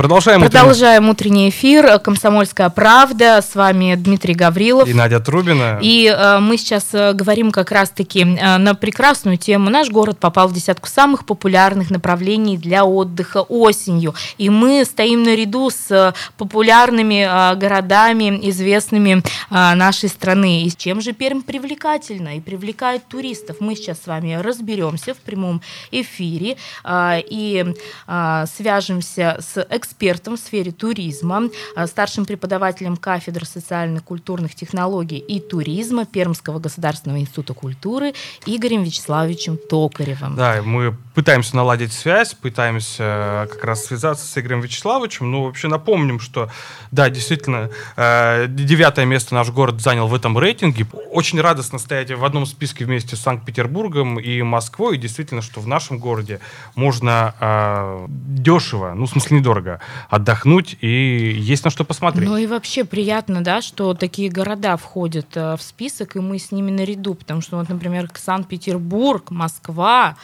Продолжаем. Продолжаем утренний эфир. Комсомольская правда. С вами Дмитрий Гаврилов. И Надя Трубина. И э, мы сейчас э, говорим как раз-таки э, на прекрасную тему. Наш город попал в десятку самых популярных направлений для отдыха осенью. И мы стоим наряду с э, популярными э, городами, известными э, нашей страны. И с чем же Пермь привлекательна и привлекает туристов? Мы сейчас с вами разберемся в прямом эфире э, и э, свяжемся с экспертами экспертом в сфере туризма, а, старшим преподавателем кафедры социально-культурных технологий и туризма Пермского государственного института культуры Игорем Вячеславовичем Токаревым. Да, мы пытаемся наладить связь, пытаемся э, как раз связаться с Игорем Вячеславовичем. Ну, вообще напомним, что, да, действительно, э, девятое место наш город занял в этом рейтинге. Очень радостно стоять в одном списке вместе с Санкт-Петербургом и Москвой. И действительно, что в нашем городе можно э, дешево, ну, в смысле, недорого, отдохнуть и есть на что посмотреть. Ну и вообще приятно, да, что такие города входят э, в список, и мы с ними наряду, потому что, вот, например, Санкт-Петербург, Москва,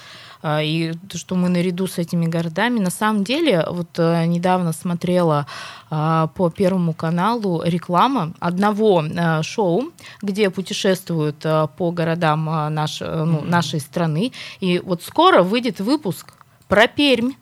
э, и то, что мы наряду с этими городами. На самом деле, вот э, недавно смотрела по Первому каналу реклама одного шоу, где путешествуют по городам наш, ну, нашей страны. И вот скоро выйдет выпуск про Пермь.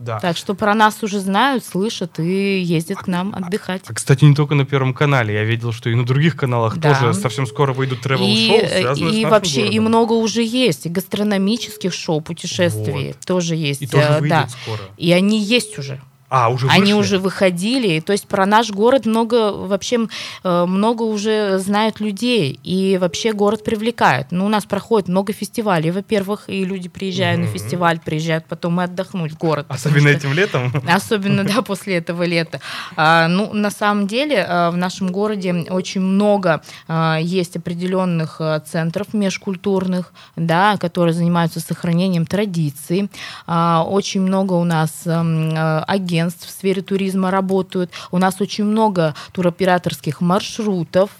Да. Так что про нас уже знают, слышат и ездят к нам отдыхать. А, кстати, не только на Первом канале. Я видел, что и на других каналах да. тоже совсем скоро выйдут тревел-шоу, связанные и, с И вообще, городом. и много уже есть. И гастрономических шоу, путешествий вот. тоже есть. И тоже э, выйдет да. скоро. И они есть уже. А, уже вышли? Они уже выходили. То есть про наш город много, вообще э, много уже знают людей. И вообще город привлекает. Ну, у нас проходит много фестивалей, во-первых, и люди приезжают mm-hmm. на фестиваль, приезжают потом и отдохнуть в город. Особенно что, этим летом? Особенно, да, после этого лета. А, ну, на самом деле, э, в нашем городе очень много а, есть определенных центров межкультурных, да, которые занимаются сохранением традиций. А, очень много у нас агентов, агентств в сфере туризма работают. У нас очень много туроператорских маршрутов.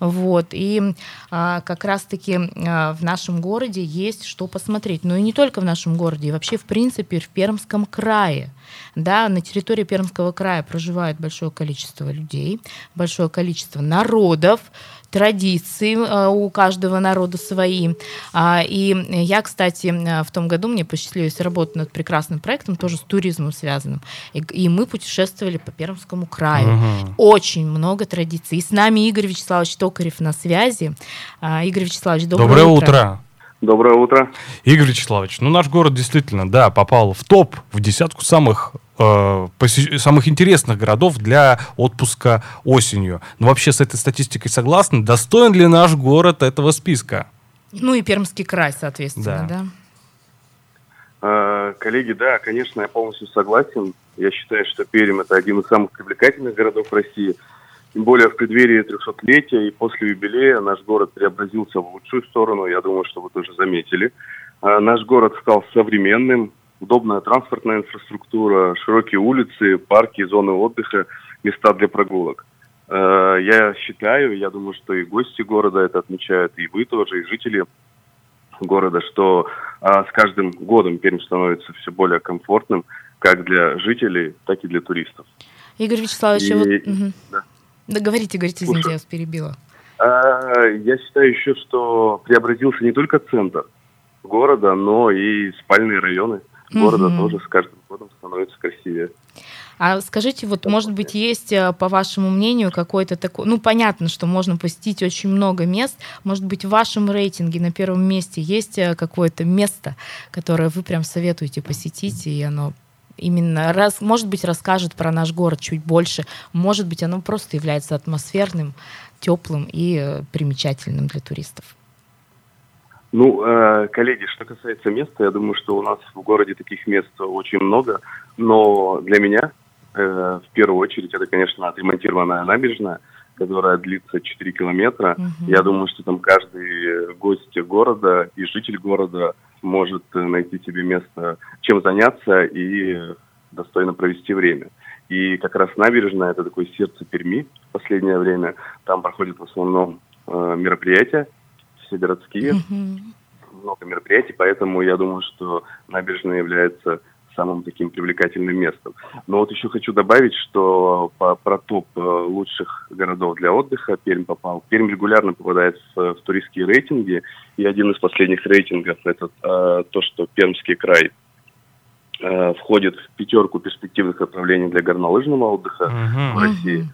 Вот. И а, как раз-таки а, в нашем городе есть что посмотреть. Но и не только в нашем городе, и вообще, в принципе, в Пермском крае. Да, на территории Пермского края проживает большое количество людей, большое количество народов, традиции э, у каждого народа свои. А, и я, кстати, в том году мне посчастливилось работать над прекрасным проектом, тоже с туризмом связанным. И мы путешествовали по Пермскому краю. Угу. Очень много традиций. И с нами Игорь Вячеславович Токарев на связи. А, Игорь Вячеславович, доброе, доброе утро. утро. Доброе утро. Игорь Вячеславович, ну наш город действительно, да, попал в топ, в десятку самых э, самых интересных городов для отпуска осенью. Но вообще с этой статистикой согласны? Достоин ли наш город этого списка? Ну и Пермский край, соответственно, да? да? Э, коллеги, да, конечно, я полностью согласен. Я считаю, что Пермь это один из самых привлекательных городов России – тем более в преддверии 300-летия и после юбилея наш город преобразился в лучшую сторону. Я думаю, что вы тоже заметили. А, наш город стал современным, удобная транспортная инфраструктура, широкие улицы, парки, зоны отдыха, места для прогулок. А, я считаю, я думаю, что и гости города это отмечают, и вы тоже, и жители города, что а, с каждым годом Пермь становится все более комфортным как для жителей, так и для туристов. Игорь Вячеславович, и... вот... угу. да. Да говорите, говорите, извините, я вас перебила. А, я считаю еще, что преобразился не только центр города, но и спальные районы города угу. тоже с каждым годом становятся красивее. А скажите, вот, может быть, есть, э, по вашему мнению, какой-то такой... Ну, понятно, что можно посетить очень много мест. Может быть, в вашем рейтинге на первом месте есть э, какое-то место, которое вы прям советуете посетить, и оно именно, раз, может быть, расскажет про наш город чуть больше, может быть, оно просто является атмосферным, теплым и э, примечательным для туристов. Ну, э, коллеги, что касается места, я думаю, что у нас в городе таких мест очень много, но для меня э, в первую очередь это, конечно, отремонтированная набережная, которая длится 4 километра. Угу. Я думаю, что там каждый гость города и житель города может найти себе место, чем заняться и достойно провести время. И как раз набережная – это такое сердце Перми в последнее время. Там проходят в основном э, мероприятия, все городские, mm-hmm. много мероприятий, поэтому я думаю, что набережная является самым таким привлекательным местом. Но вот еще хочу добавить, что по, про топ э, лучших городов для отдыха Пермь попал. Пермь регулярно попадает в, в туристские рейтинги, и один из последних рейтингов это э, то, что Пермский край э, входит в пятерку перспективных направлений для горнолыжного отдыха uh-huh. в России.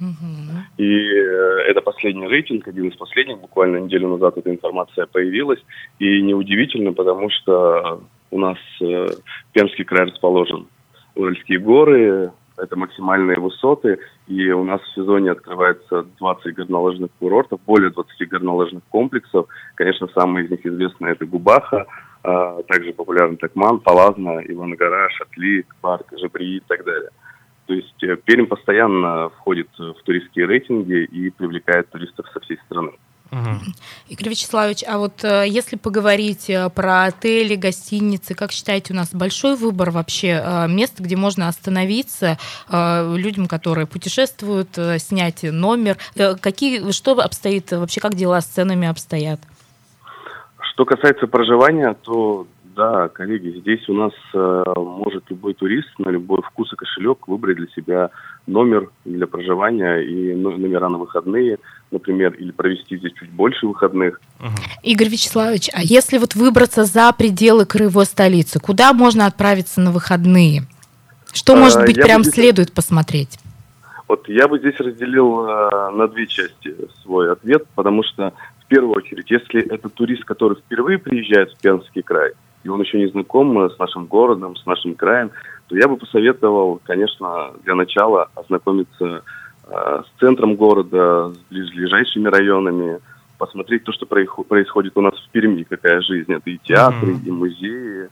Uh-huh. И э, это последний рейтинг, один из последних, буквально неделю назад эта информация появилась. И неудивительно, потому что у нас э, Пермский край расположен. Уральские горы, это максимальные высоты, и у нас в сезоне открывается 20 горнолыжных курортов, более 20 горнолыжных комплексов. Конечно, самые из них известные это Губаха, а также популярный Такман, Палазна, Ивангара, Шатли, Парк, Жабри и так далее. То есть э, Пермь постоянно входит в туристские рейтинги и привлекает туристов со всей страны. Угу. Игорь Вячеславович, а вот э, если поговорить э, про отели, гостиницы, как считаете, у нас большой выбор вообще мест, где можно остановиться людям, которые путешествуют, снять номер? Какие, что обстоит вообще, как дела с ценами обстоят? Что касается проживания, то да, коллеги, здесь у нас э, может любой турист на любой вкус и кошелек выбрать для себя номер для проживания и номера на выходные, например, или провести здесь чуть больше выходных. Игорь Вячеславович, а если вот выбраться за пределы краевой столицы, куда можно отправиться на выходные? Что, а, может быть, прям здесь... следует посмотреть? Вот я бы здесь разделил э, на две части свой ответ, потому что в первую очередь, если это турист, который впервые приезжает в Пермский край, и он еще не знаком э, с нашим городом, с нашим краем, то я бы посоветовал, конечно, для начала ознакомиться э, с центром города, с ближайшими районами, посмотреть то, что происходит у нас в Перми, какая жизнь. Это и театры, uh-huh. и музеи,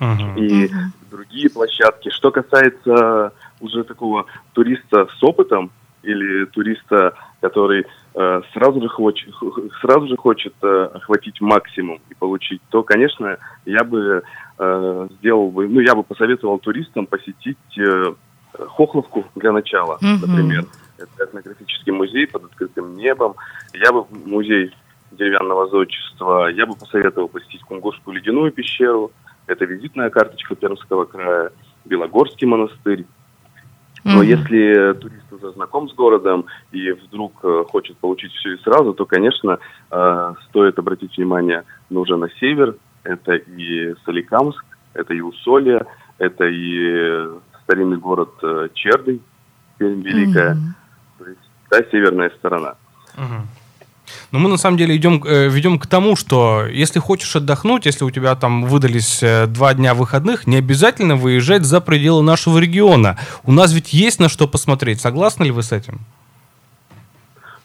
uh-huh. и uh-huh. другие площадки. Что касается уже такого туриста с опытом или туриста, который Э, сразу же хочет, сразу же хочет э, охватить максимум и получить, то, конечно, я бы э, сделал бы, ну, я бы посоветовал туристам посетить Хохловку для начала, mm-hmm. например. Это этнографический музей под открытым небом. Я бы музей деревянного зодчества, я бы посоветовал посетить Кунгурскую ледяную пещеру. Это визитная карточка Пермского края, Белогорский монастырь. Но mm-hmm. если турист уже знаком с городом и вдруг э, хочет получить все и сразу, то, конечно, э, стоит обратить внимание ну, уже на север. Это и Соликамск, это и Усолье, это и старинный город э, Чердый, Великая. Mm-hmm. То есть та северная сторона. Mm-hmm. Но мы на самом деле идем, э, ведем к тому, что если хочешь отдохнуть, если у тебя там выдались э, два дня выходных, не обязательно выезжать за пределы нашего региона. У нас ведь есть на что посмотреть. Согласны ли вы с этим?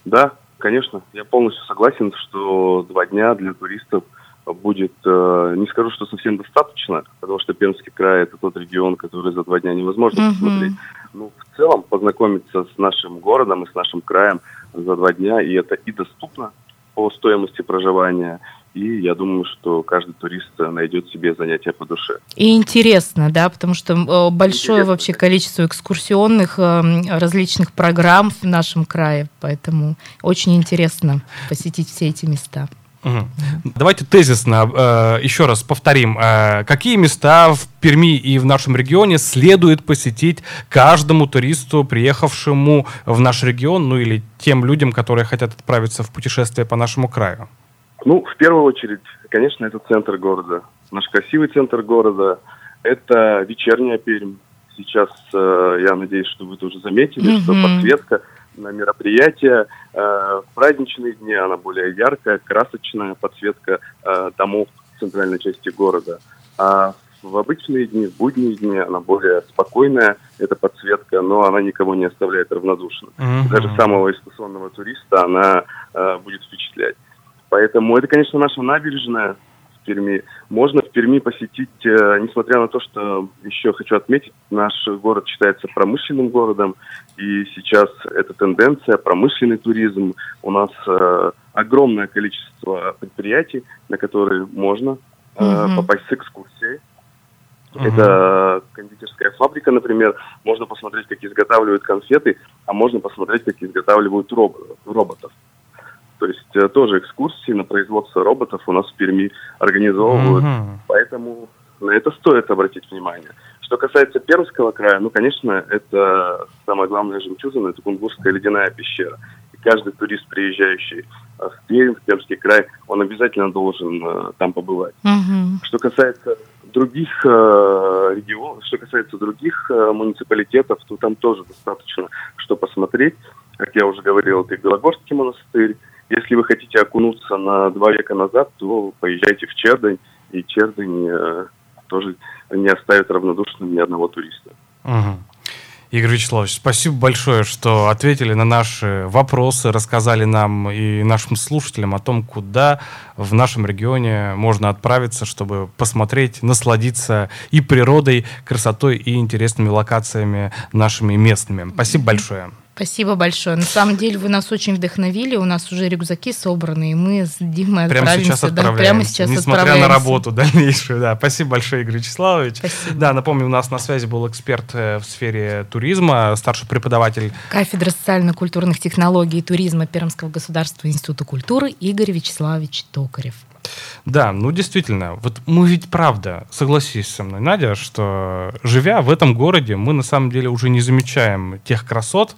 Да, конечно. Я полностью согласен, что два дня для туристов будет, э, не скажу, что совсем достаточно, потому что Пермский край это тот регион, который за два дня невозможно mm-hmm. посмотреть. Ну, в целом познакомиться с нашим городом и с нашим краем за два дня, и это и доступно по стоимости проживания, и я думаю, что каждый турист найдет себе занятие по душе. И интересно, да, потому что э, большое интересно. вообще количество экскурсионных э, различных программ в нашем крае, поэтому очень интересно посетить все эти места. Угу. Давайте тезисно э, еще раз повторим, э, какие места в Перми и в нашем регионе следует посетить каждому туристу, приехавшему в наш регион, ну или тем людям, которые хотят отправиться в путешествие по нашему краю? Ну, в первую очередь, конечно, это центр города, наш красивый центр города. Это вечерняя Пермь. Сейчас э, я надеюсь, что вы тоже заметили, mm-hmm. что подсветка на мероприятия. Э, в праздничные дни она более яркая, красочная подсветка э, домов в центральной части города. А в обычные дни, в будние дни она более спокойная, эта подсветка, но она никого не оставляет равнодушным. Mm-hmm. Даже самого искушенного туриста она э, будет впечатлять. Поэтому это, конечно, наша набережная в Перми. Можно в Перми посетить, э, несмотря на то, что еще хочу отметить, наш город считается промышленным городом, и сейчас эта тенденция, промышленный туризм. У нас э, огромное количество предприятий, на которые можно mm попасть с экскурсией. Uh-huh. Это кондитерская фабрика, например. Можно посмотреть, как изготавливают конфеты, а можно посмотреть, как изготавливают роботов. То есть э, тоже экскурсии на производство роботов у нас в Перми организовывают. Uh-huh. Поэтому на это стоит обратить внимание. Что касается Пермского края, ну, конечно, это самая главная жемчужина, это Кунгурская ледяная пещера. И каждый турист, приезжающий э, в Пермь, в Пермский край, он обязательно должен э, там побывать. Uh-huh. Что касается других э, регионов, что касается других э, муниципалитетов, то там тоже достаточно что посмотреть. Как я уже говорил, это Белогорский монастырь. Если вы хотите окунуться на два века назад, то поезжайте в Чердань, и Чердань э, тоже не оставит равнодушным ни одного туриста. Угу. Игорь Вячеславович, спасибо большое, что ответили на наши вопросы, рассказали нам и нашим слушателям о том, куда в нашем регионе можно отправиться, чтобы посмотреть, насладиться и природой, красотой и интересными локациями нашими местными. Спасибо большое. Спасибо большое. На самом деле вы нас очень вдохновили. У нас уже рюкзаки собраны, и мы с Димой прямо отправимся. Сейчас да, прямо сейчас Несмотря на работу дальнейшую. Да. Спасибо большое, Игорь Вячеславович. Спасибо. Да, напомню, у нас на связи был эксперт э, в сфере туризма, старший преподаватель кафедры социально-культурных технологий и туризма Пермского государственного института культуры Игорь Вячеславович Токарев. Да, ну действительно, вот мы ведь правда, согласись со мной, Надя, что живя в этом городе, мы на самом деле уже не замечаем тех красот,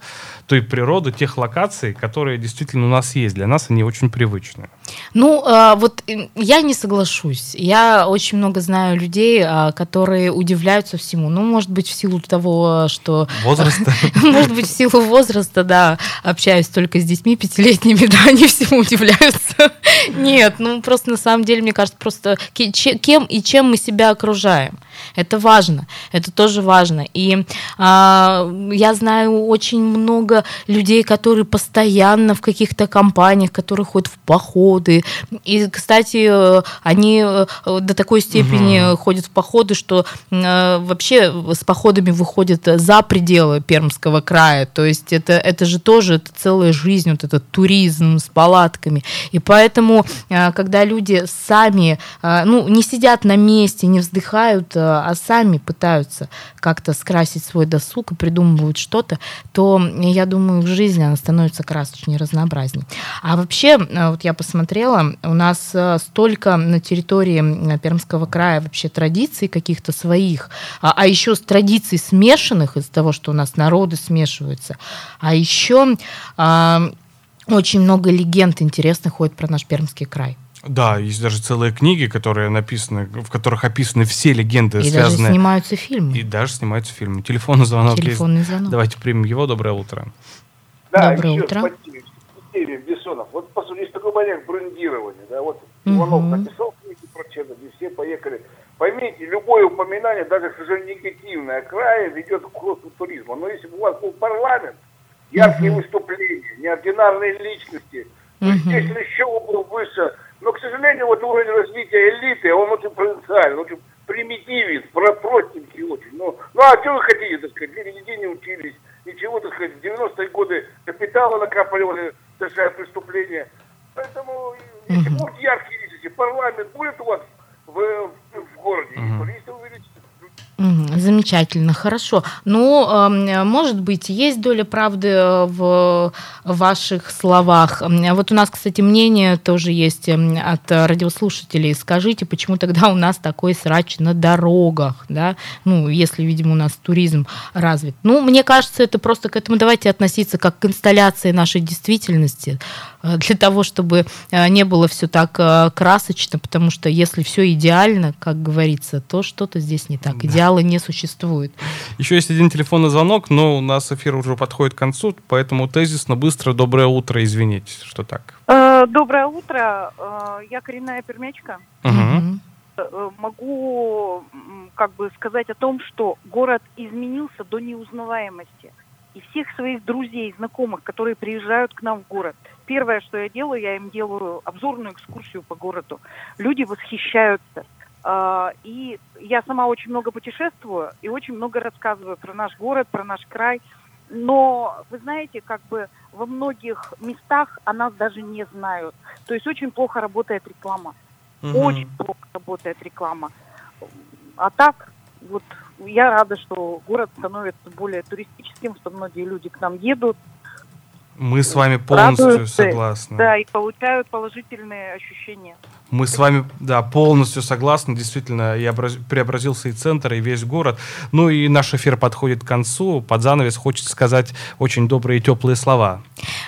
той природы, тех локаций, которые действительно у нас есть. Для нас они очень привычны. Ну, а, вот э, я не соглашусь. Я очень много знаю людей, а, которые удивляются всему. Ну, может быть, в силу того, что... Возраста? Может быть, в силу возраста, да. Общаюсь только с детьми пятилетними, да, они всему удивляются. Нет, ну, просто на самом деле, мне кажется, просто кем и чем мы себя окружаем. Это важно, это тоже важно. И а, я знаю очень много людей, которые постоянно в каких-то компаниях, которые ходят в походы. И, кстати, они э, до такой степени угу. ходят в походы, что а, вообще с походами выходят за пределы Пермского края. То есть это, это же тоже это целая жизнь, вот этот туризм с палатками. И поэтому, а, когда люди сами, а, ну, не сидят на месте, не вздыхают, а сами пытаются как-то скрасить свой досуг и придумывают что-то, то, я думаю, в жизни она становится красочнее, разнообразнее. А вообще, э, вот я посмотрела, у нас э, столько на территории Пермского края вообще традиций каких-то своих, а, а еще с традиций смешанных из-за того, что у нас народы смешиваются, а еще очень много легенд интересных ходит про наш Пермский край. Да, есть даже целые книги, которые написаны, в которых описаны все легенды, и связанные... И даже снимаются фильмы. И даже снимаются фильмы. Телефонный звонок Телефонный есть. звонок. Давайте примем его. Доброе утро. Да, Доброе утро. По Бессонов. Вот, по сути, есть такой момент брендирования. Да? Вот Иванов угу. написал книгу про Чернобыль, все поехали. Поймите, любое упоминание, даже, к сожалению, негативное края ведет к росту туризма. Но если бы у вас был парламент, яркие угу. выступления, неординарные личности, то, естественно, еще был выше но, к сожалению, вот уровень развития элиты, он очень провинциальный, очень примитивен, простенький очень. Ну, ну а что вы хотите, так сказать, люди нигде не учились, ничего, так сказать, в 90-е годы капитала накапливали, такое преступление. Поэтому, если будут яркие личности, парламент будет у вас в, в городе, uh-huh. туристы увеличатся. Замечательно, хорошо. Ну, может быть, есть доля правды э, в ваших словах. Вот у нас, кстати, мнение тоже есть от радиослушателей. Скажите, почему тогда у нас такой срач на дорогах, да? Ну, если, видимо, у нас туризм развит. Ну, мне кажется, это просто к этому давайте относиться как к инсталляции нашей действительности для того, чтобы э, не было все так красочно, потому что если все идеально, как говорится, то что-то здесь не так. Идеал идеала не существует. Еще есть один телефонный звонок, но у нас эфир уже подходит к концу, поэтому тезисно быстро доброе утро, извините, что так. Э, доброе утро, э, я коренная пермячка. Угу. Могу как бы сказать о том, что город изменился до неузнаваемости. И всех своих друзей, знакомых, которые приезжают к нам в город. Первое, что я делаю, я им делаю обзорную экскурсию по городу. Люди восхищаются. А, и я сама очень много путешествую и очень много рассказываю про наш город, про наш край. Но, вы знаете, как бы во многих местах о нас даже не знают. То есть очень плохо работает реклама. Угу. Очень плохо работает реклама. А так, вот я рада, что город становится более туристическим, что многие люди к нам едут. Мы с вами полностью радуются, согласны. Да, и получают положительные ощущения. Мы с вами, да, полностью согласны. Действительно, и образ... преобразился и центр, и весь город. Ну и наш эфир подходит к концу. Под занавес хочется сказать очень добрые и теплые слова.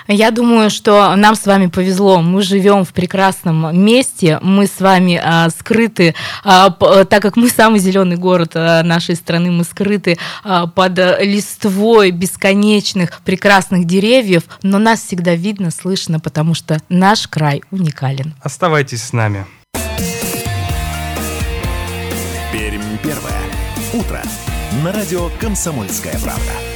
Я думаю, что нам с вами повезло. Мы живем в прекрасном месте. Мы с вами а, скрыты, а, п, так как мы самый зеленый город а, нашей страны, мы скрыты а, под листвой бесконечных прекрасных деревьев, но нас всегда видно, слышно, потому что наш край уникален. Оставайтесь с нами. Пермь первое. Утро. На радио «Комсомольская правда».